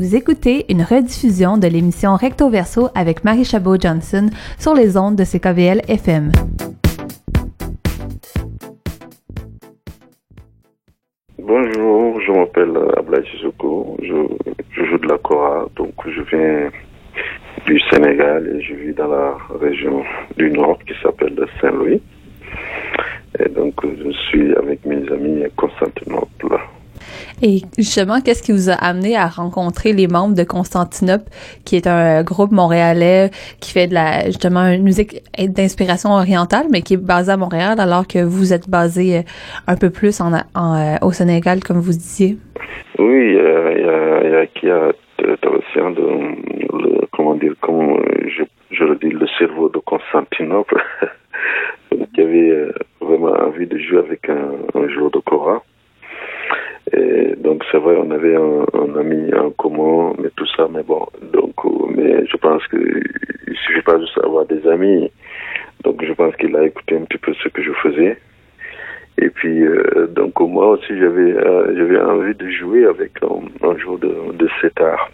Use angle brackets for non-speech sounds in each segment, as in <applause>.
Vous écoutez une rediffusion de l'émission Recto Verso avec Marie Chabot-Johnson sur les ondes de CKVL FM. Bonjour, je m'appelle Ablaï Sissoko, je, je, joue de la Cora, donc je viens du Sénégal et je vis dans la région du Nord qui s'appelle Saint-Louis. Et donc je suis avec mes amis à Constantinople. Et justement, qu'est-ce qui vous a amené à rencontrer les membres de Constantinople, qui est un groupe montréalais qui fait de la justement une musique d'inspiration orientale, mais qui est basé à Montréal, alors que vous êtes basé euh, un peu plus en, euh, au Sénégal, comme vous disiez? Oui, il y a, il y a, a le, comment dire, comment je, le dis, le cerveau de Constantinople, <laughs> qui avait vraiment envie de jouer avec un, un joueur de Cora. Et donc c'est vrai, on avait un, ami en commun, mais tout ça, mais bon, donc, mais je pense que il suffit pas juste d'avoir des amis. Donc je pense qu'il a écouté un petit peu ce que je faisais. Et puis euh, donc moi aussi j'avais euh, j'avais envie de jouer avec un, un jour de, de art.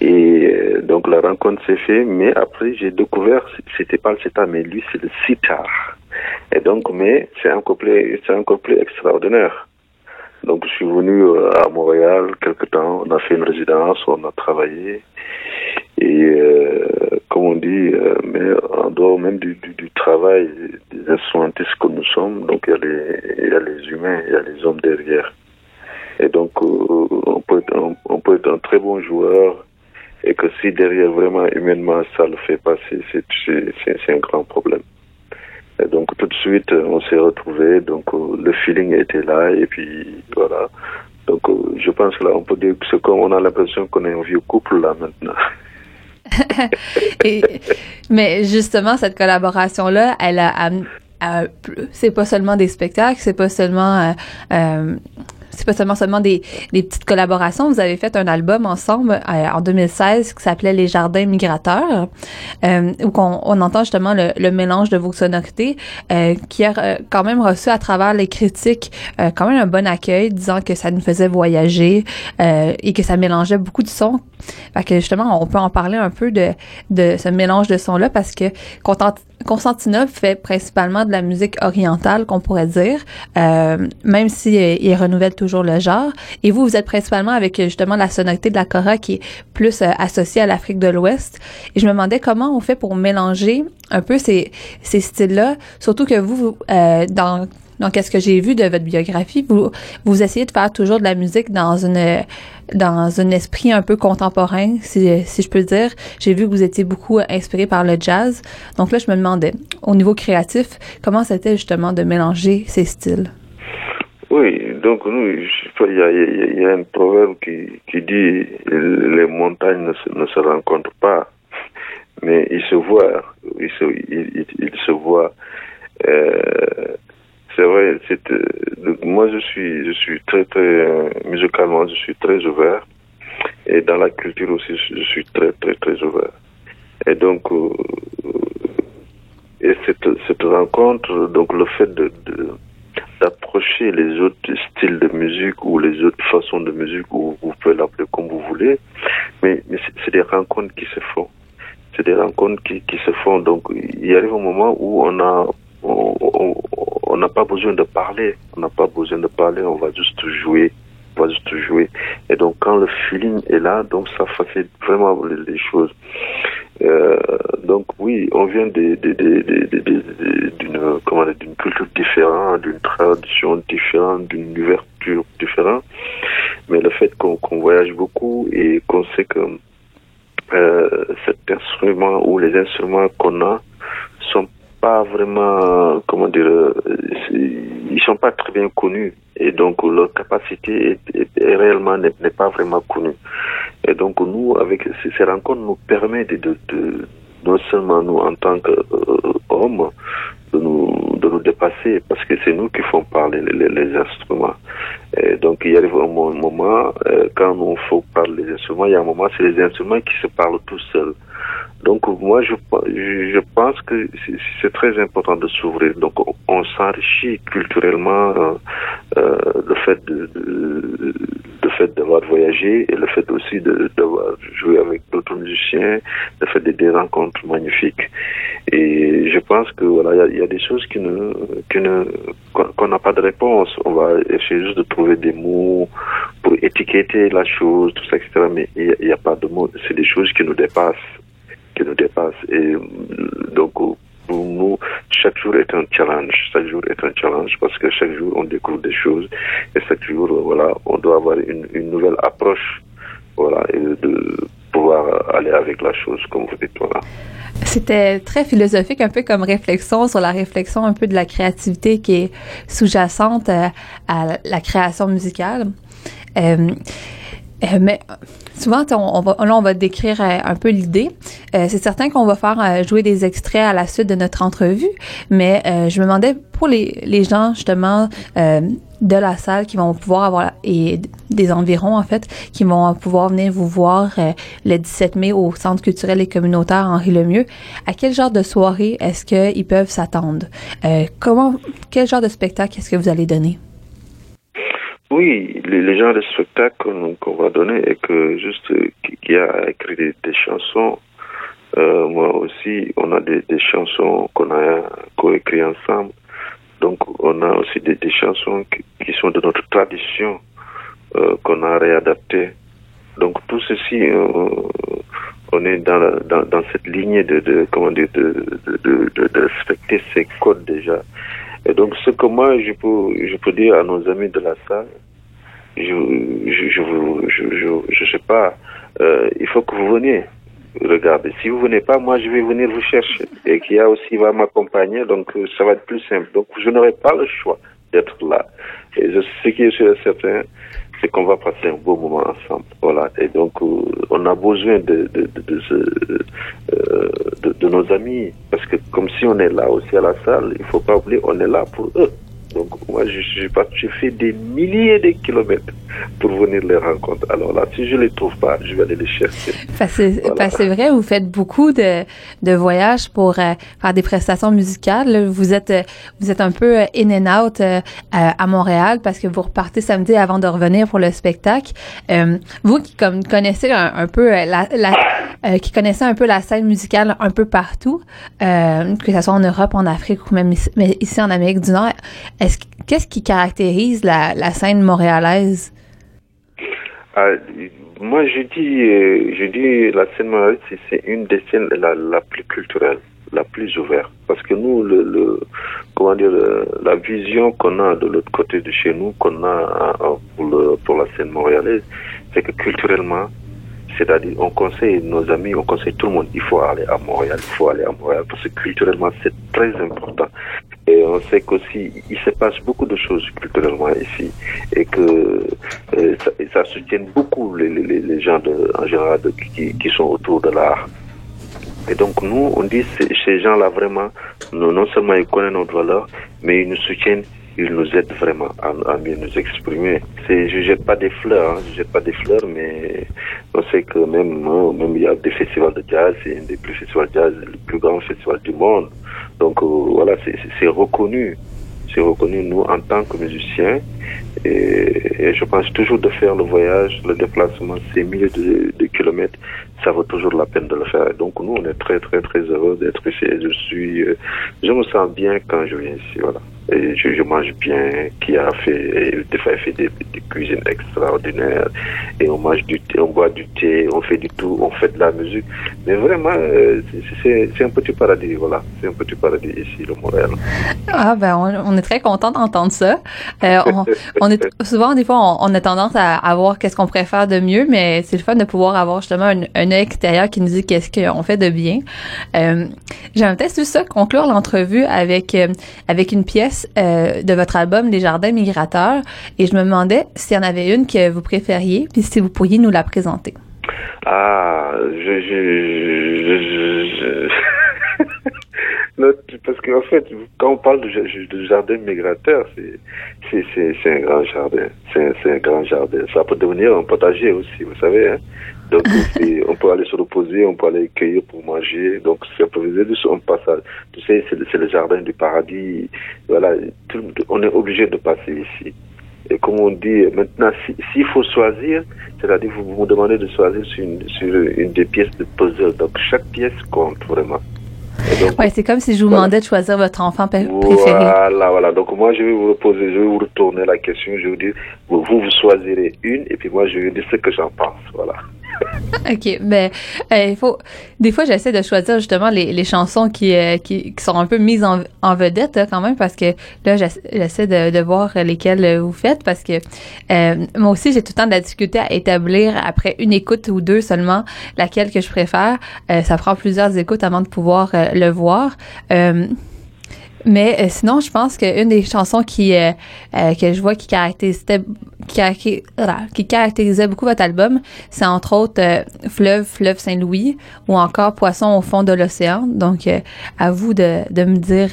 Et euh, donc la rencontre s'est faite, mais après j'ai découvert c'était pas le sitar, mais lui c'est le sitar. Et donc mais c'est un couplet c'est un couplet extraordinaire. Donc je suis venu euh, à Montréal quelque temps, on a fait une résidence, on a travaillé. Et euh, comme on dit, euh, mais en dehors même du, du, du, travail des instrumentistes que nous sommes, donc il y, a les, il y a les humains, il y a les hommes derrière. Et donc euh, on, peut être un, on peut être un très bon joueur et que si derrière vraiment humainement ça le fait pas, c'est un grand problème. Et donc tout de suite, on s'est retrouvés, donc le feeling était là, et puis voilà. Donc je pense que là, on peut dire que comme on a l'impression qu'on est un vieux couple là maintenant. <laughs> <laughs> mais justement, cette collaboration-là, elle a, a c'est pas seulement des spectacles, c'est pas seulement euh, euh, c'est pas seulement seulement des, des, petites collaborations. Vous avez fait un album ensemble euh, en 2016 qui s'appelait Les Jardins Migrateurs, euh, où on, on, entend justement le, le, mélange de vos sonorités, euh, qui a euh, quand même reçu à travers les critiques euh, quand même un bon accueil, disant que ça nous faisait voyager et que ça mélangeait beaucoup de sons. Fait que justement, on peut en parler un peu de, de ce mélange de sons-là parce que Constantinople fait principalement de la musique orientale, qu'on pourrait dire, euh, même si euh, il renouvelle toujours le genre. Et vous, vous êtes principalement avec justement la sonorité de la kora qui est plus euh, associée à l'Afrique de l'Ouest. Et je me demandais comment on fait pour mélanger un peu ces, ces styles-là, surtout que vous, euh, dans donc, est-ce que j'ai vu de votre biographie, vous, vous essayez de faire toujours de la musique dans une dans un esprit un peu contemporain, si, si je peux dire. J'ai vu que vous étiez beaucoup inspiré par le jazz. Donc là, je me demandais, au niveau créatif, comment c'était justement de mélanger ces styles? Oui, donc nous, il y a, un proverbe qui, qui dit les montagnes ne se, ne se rencontrent pas, mais ils se voient, ils se, ils, se voient. Euh, c'est vrai, euh, moi je suis, je suis très très euh, musicalement, je suis très ouvert et dans la culture aussi, je suis très très très ouvert. Et donc, et cette, cette rencontre, donc le fait de d'approcher les autres styles de musique ou les autres façons de musique, ou vous pouvez l'appeler comme vous voulez, mais, mais c'est des rencontres qui se font. C'est des rencontres qui, qui se font. Donc, il arrive un moment où on a on n'a pas besoin de parler, on n'a pas besoin de parler, on va juste jouer, on va juste jouer. Et donc quand le feeling est là, donc ça facilite vraiment les, choses. Euh, donc oui, on vient d'une culture différente, d'une tradition différente, d'une ouverture différente, mais le fait qu'on qu voyage beaucoup et qu'on sait que euh, cet instrument ou les instruments qu'on a sont pas vraiment, comment dire, ils sont pas très bien connus et donc leur capacité est, réellement n'est pas vraiment connue. Et donc nous, avec ces, ces rencontres, nous permet de, de, de, non seulement nous en tant qu'hommes, euh, de nous, de nous dépasser parce que c'est nous qui font parler les, les instruments. Et donc il arrive un moment, euh, quand on faut parler les instruments, il y a un moment, c'est les instruments qui se parlent tout seuls. Donc moi, je, je pense que c'est très important de s'ouvrir. Donc on s'enrichit culturellement euh, euh, le fait de, de, de, fait d'avoir voyagé et le fait aussi d'avoir joué avec d'autres musiciens, le fait de des rencontres magnifiques. Et je pense que voilà, il y, a des choses qui ne, qui ne, qu'on n'a pas de réponse. On va essayer juste de trouver des mots pour étiqueter la chose, tout ça, etc. Mais il n'y a, pas de mots. C'est des choses qui nous dépassent, qui nous dépassent. Et donc pour nous, chaque jour est un challenge. Chaque jour est un challenge parce que chaque jour on découvre des choses et chaque jour, voilà, on doit avoir une, une nouvelle approche, voilà, et de pouvoir aller avec la chose, comme vous dites, voilà. C'était très philosophique, un peu comme réflexion sur la réflexion un peu de la créativité qui est sous-jacente à, la création musicale. Euh, euh, mais souvent, on, va, là, on va décrire euh, un peu l'idée. Euh, c'est certain qu'on va faire jouer des extraits à la suite de notre entrevue, mais je me demandais pour les, les gens justement de la salle qui vont pouvoir avoir et des environs en fait qui vont pouvoir venir vous voir le 17 mai au Centre culturel et communautaire Henri Lemieux. À quel genre de soirée est-ce qu'ils peuvent s'attendre? Comment quel genre de spectacle est-ce que vous allez donner? Oui, les, gens de spectacle qu'on va donner et que juste qui, a écrit des, chansons. Euh, moi aussi, on a des, chansons qu'on a coécrit ensemble. Donc, on a aussi des, chansons qui, sont de notre tradition euh, qu'on a réadaptées. Donc, tout ceci, euh, on est dans, dans, cette lignée de, de comment dire, de, de, de, respecter ces codes déjà. Et donc, ce que moi, je peux, je peux dire à nos amis de la salle, je, je, je, je, je, sais pas, euh, il faut que vous veniez. Regardez, si vous venez pas, moi, je vais venir vous chercher. Et qui a aussi va m'accompagner, donc euh, ça va être plus simple. Donc, je n'aurai pas le choix d'être là. Et je, ce qui est certain, c'est qu'on va passer un beau moment ensemble. Voilà. Et donc, euh, on a besoin de, de, de, de, euh, de, de nos amis. Parce que comme si on est là aussi à la salle, il faut pas oublier, on est là pour eux. Donc, moi, je, je, fait des milliers de kilomètres pour venir les rencontrer. Alors là, si je ne les trouve pas, je vais aller les chercher. c'est vrai, vous faites beaucoup de, de voyages pour euh, faire des prestations musicales. Vous êtes, euh, vous êtes un peu euh, in and out à Montréal parce que vous repartez samedi avant de revenir pour le spectacle. vous qui comme, connaissez un, peu la, la qui connaissez un peu la scène musicale un peu partout, que ce soit en Europe, en Afrique ou même ici, mais ici en Amérique du Nord, qu'est-ce qui caractérise la, scène montréalaise? Ah, moi, je dis, euh, je dis la scène montréalaise, c'est une des scènes la, plus culturelle, la plus ouverte. Parce que nous, comment dire, la vision qu'on a de l'autre côté de chez nous, qu'on a euh, pour, pour la scène montréalaise, c'est que culturellement, c'est-à-dire, on conseille nos amis, on conseille tout le monde, il faut aller à Montréal, il faut aller à Montréal, parce que culturellement, c'est très important. Et on sait qu'aussi, il se passe beaucoup de choses culturellement ici, et que euh, ça, ça, soutient beaucoup les, les, les gens de, en général de, qui, qui sont autour de l'art. Et donc nous, on dit ces gens-là vraiment, non, non seulement ils connaissent notre valeur, mais ils nous soutiennent il nous aide vraiment à, à mieux nous exprimer. C'est, je jette pas des fleurs, hein, je jette pas des fleurs, mais on sait que même, hein, même il y a des festivals de jazz, c'est un des plus festivals de jazz, le plus grand festival du monde. Donc euh, voilà, c'est reconnu. C'est reconnu, nous, en tant que musiciens. Et, je pense toujours de faire le voyage, le déplacement, ces milliers de, de, kilomètres, ça vaut toujours la peine de le faire. Donc nous, on est très, très, très heureux d'être ici. Je suis, euh, je me sens bien quand je viens ici, voilà et je, je, mange bien, qui a fait, des fois, fait des, des, cuisines extraordinaires, et on mange du thé, on boit du thé, on fait du tout, on fait de la musique. Mais vraiment, euh, c'est un petit paradis, voilà. C'est un petit paradis ici, le Montréal. Ah, ben, on, est très content d'entendre ça. Euh, on, <laughs> on, est, souvent, des fois, on, on a tendance à, à voir qu'est-ce qu'on pourrait faire de mieux, mais c'est le fun de pouvoir avoir justement un, un œil extérieur qui nous dit qu'est-ce qu'on fait de bien. Euh, J'aimerais peut-être ça conclure l'entrevue avec, avec une pièce euh, de votre album Les Jardins Migrateurs et je me demandais s'il y en avait une que vous préfériez puis si vous pourriez nous la présenter. Ah, je, je, <laughs> parce qu'en fait, quand on parle de, de jardin migrateur, c'est c'est un grand jardin. C'est un grand jardin. Ça peut devenir un potager aussi, vous savez. Hein? Donc, <laughs> on peut aller se reposer, on peut aller cueillir pour manger. Donc, c'est improvisé de son passage. Tu sais, c'est le, jardin du paradis. Voilà, on est obligé de passer ici. Et comme on dit, maintenant, s'il faut choisir, c'est-à-dire vous vous demandez de choisir sur une, sur une des pièces de puzzle. Donc chaque pièce compte vraiment. C'est comme si je vous demandais de choisir votre enfant préféré. Voilà, voilà. Donc moi, je vais vous reposer, je vais vous retourner la question. Je vais vous dire, vous, vous choisirez une, et puis moi, je vais vous dire ce que j'en pense. Voilà. <laughs> OK, mais euh, il faut des fois j'essaie de choisir justement les, les chansons qui, euh, qui, qui sont un peu mises en, en vedette quand même parce que là j'essaie de, de voir lesquelles vous faites parce que euh, moi aussi j'ai tout le temps de la difficulté à établir après une écoute ou deux seulement laquelle que je préfère. ça prend plusieurs écoutes avant de pouvoir le voir. Mais euh, sinon, je pense qu'une des chansons qui euh, euh, que je vois qui caractérisait qui, caractérisait beaucoup votre album, c'est entre autres Fleuve, Fleuve Saint-Louis ou encore Poisson au fond de l'océan. Donc, à vous de, de me dire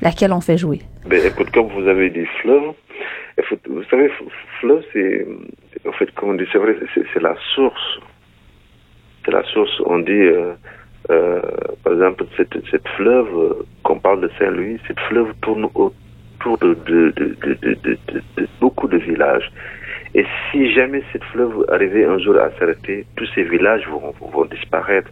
laquelle on fait jouer. Ben, écoute, comme vous avez dit Fleuve, vous savez, Fleuve, c'est en fait, comme on dit, c'est vrai, c'est la source. C'est la source. On dit euh, par exemple, cette, cette fleuve, euh, qu'on parle de Saint-Louis, cette fleuve tourne autour de, de, beaucoup de villages. Et si jamais cette fleuve arrivait un jour à s'arrêter, tous ces villages vont, vont disparaître.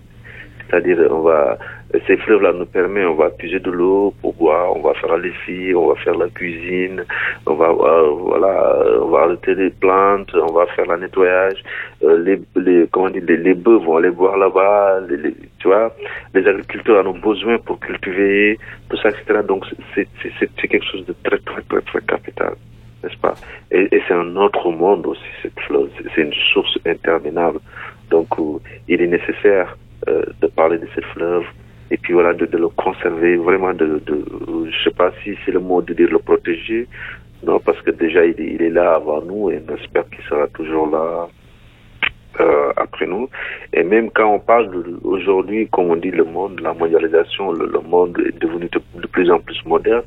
C'est-à-dire, on va, ces fleuves-là nous permettent, on va puiser de l'eau pour boire, on va faire la lessive, on va faire la cuisine, on va, euh, voilà, on va arrêter les plantes, on va faire le nettoyage. Euh, les, les, comment dire, les, les bœufs vont aller boire là-bas, les, tu vois. Les agriculteurs en ont besoin pour cultiver, tout ça, etc. Donc, c'est, quelque chose de très, très, très, très capital n'est-ce pas? Et, et c'est un autre monde aussi, cette fleuve. C'est une source interminable. Donc, euh, il est nécessaire euh, de parler de ce fleuve et puis voilà, de, de le conserver, vraiment de, de, je sais pas si c'est le mot de dire le protéger, non, parce que déjà il, il est là avant nous et on espère qu'il sera toujours là euh, après nous. Et même quand on parle aujourd'hui, comme on dit, le monde, la mondialisation, le, le monde est devenu de, de, plus en plus moderne,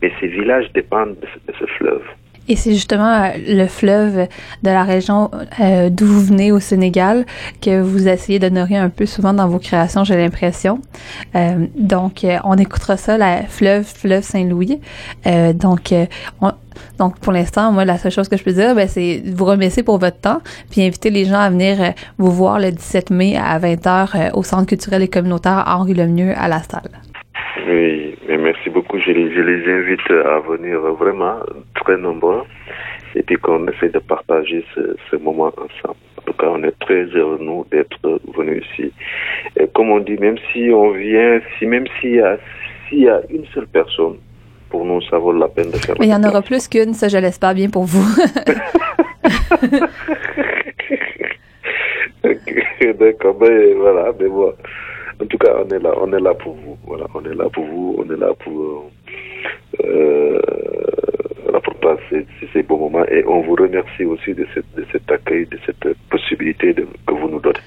mais ces villages dépendent de de ce fleuve. Et c'est justement euh, le fleuve de la région euh, d'où vous venez au Sénégal que vous essayez d'honorer un peu souvent dans vos créations, j'ai l'impression. Euh, donc, euh, on écoutera ça, la fleuve, fleuve Saint-Louis. Euh, donc, on, donc, pour l'instant, moi, la seule chose que je peux dire, ben, c'est vous remercier pour votre temps, puis inviter les gens à venir vous voir le 17 mai à 20h au Centre culturel et communautaire Henri Lemieux à la salle. Beaucoup. Je les, je les invite à venir vraiment très nombreux et puis qu'on essaie de partager ce, ce, moment ensemble. En tout cas, on est très heureux, nous, d'être venus ici. Et comme on dit, même si on vient, si même s'il y a, s'il y a une seule personne, pour nous, ça vaut la peine de faire. Mais il y en aura plus qu'une, ça, je l'espère bien pour vous. <laughs> D'accord, ben voilà, mais bon. En tout cas, on est là, on est là pour vous. Voilà, on est là pour vous, on est là pour euh, pour passer ces beaux moments et on vous remercie aussi de, cette, de cet accueil, de cette possibilité de, que vous nous donnez.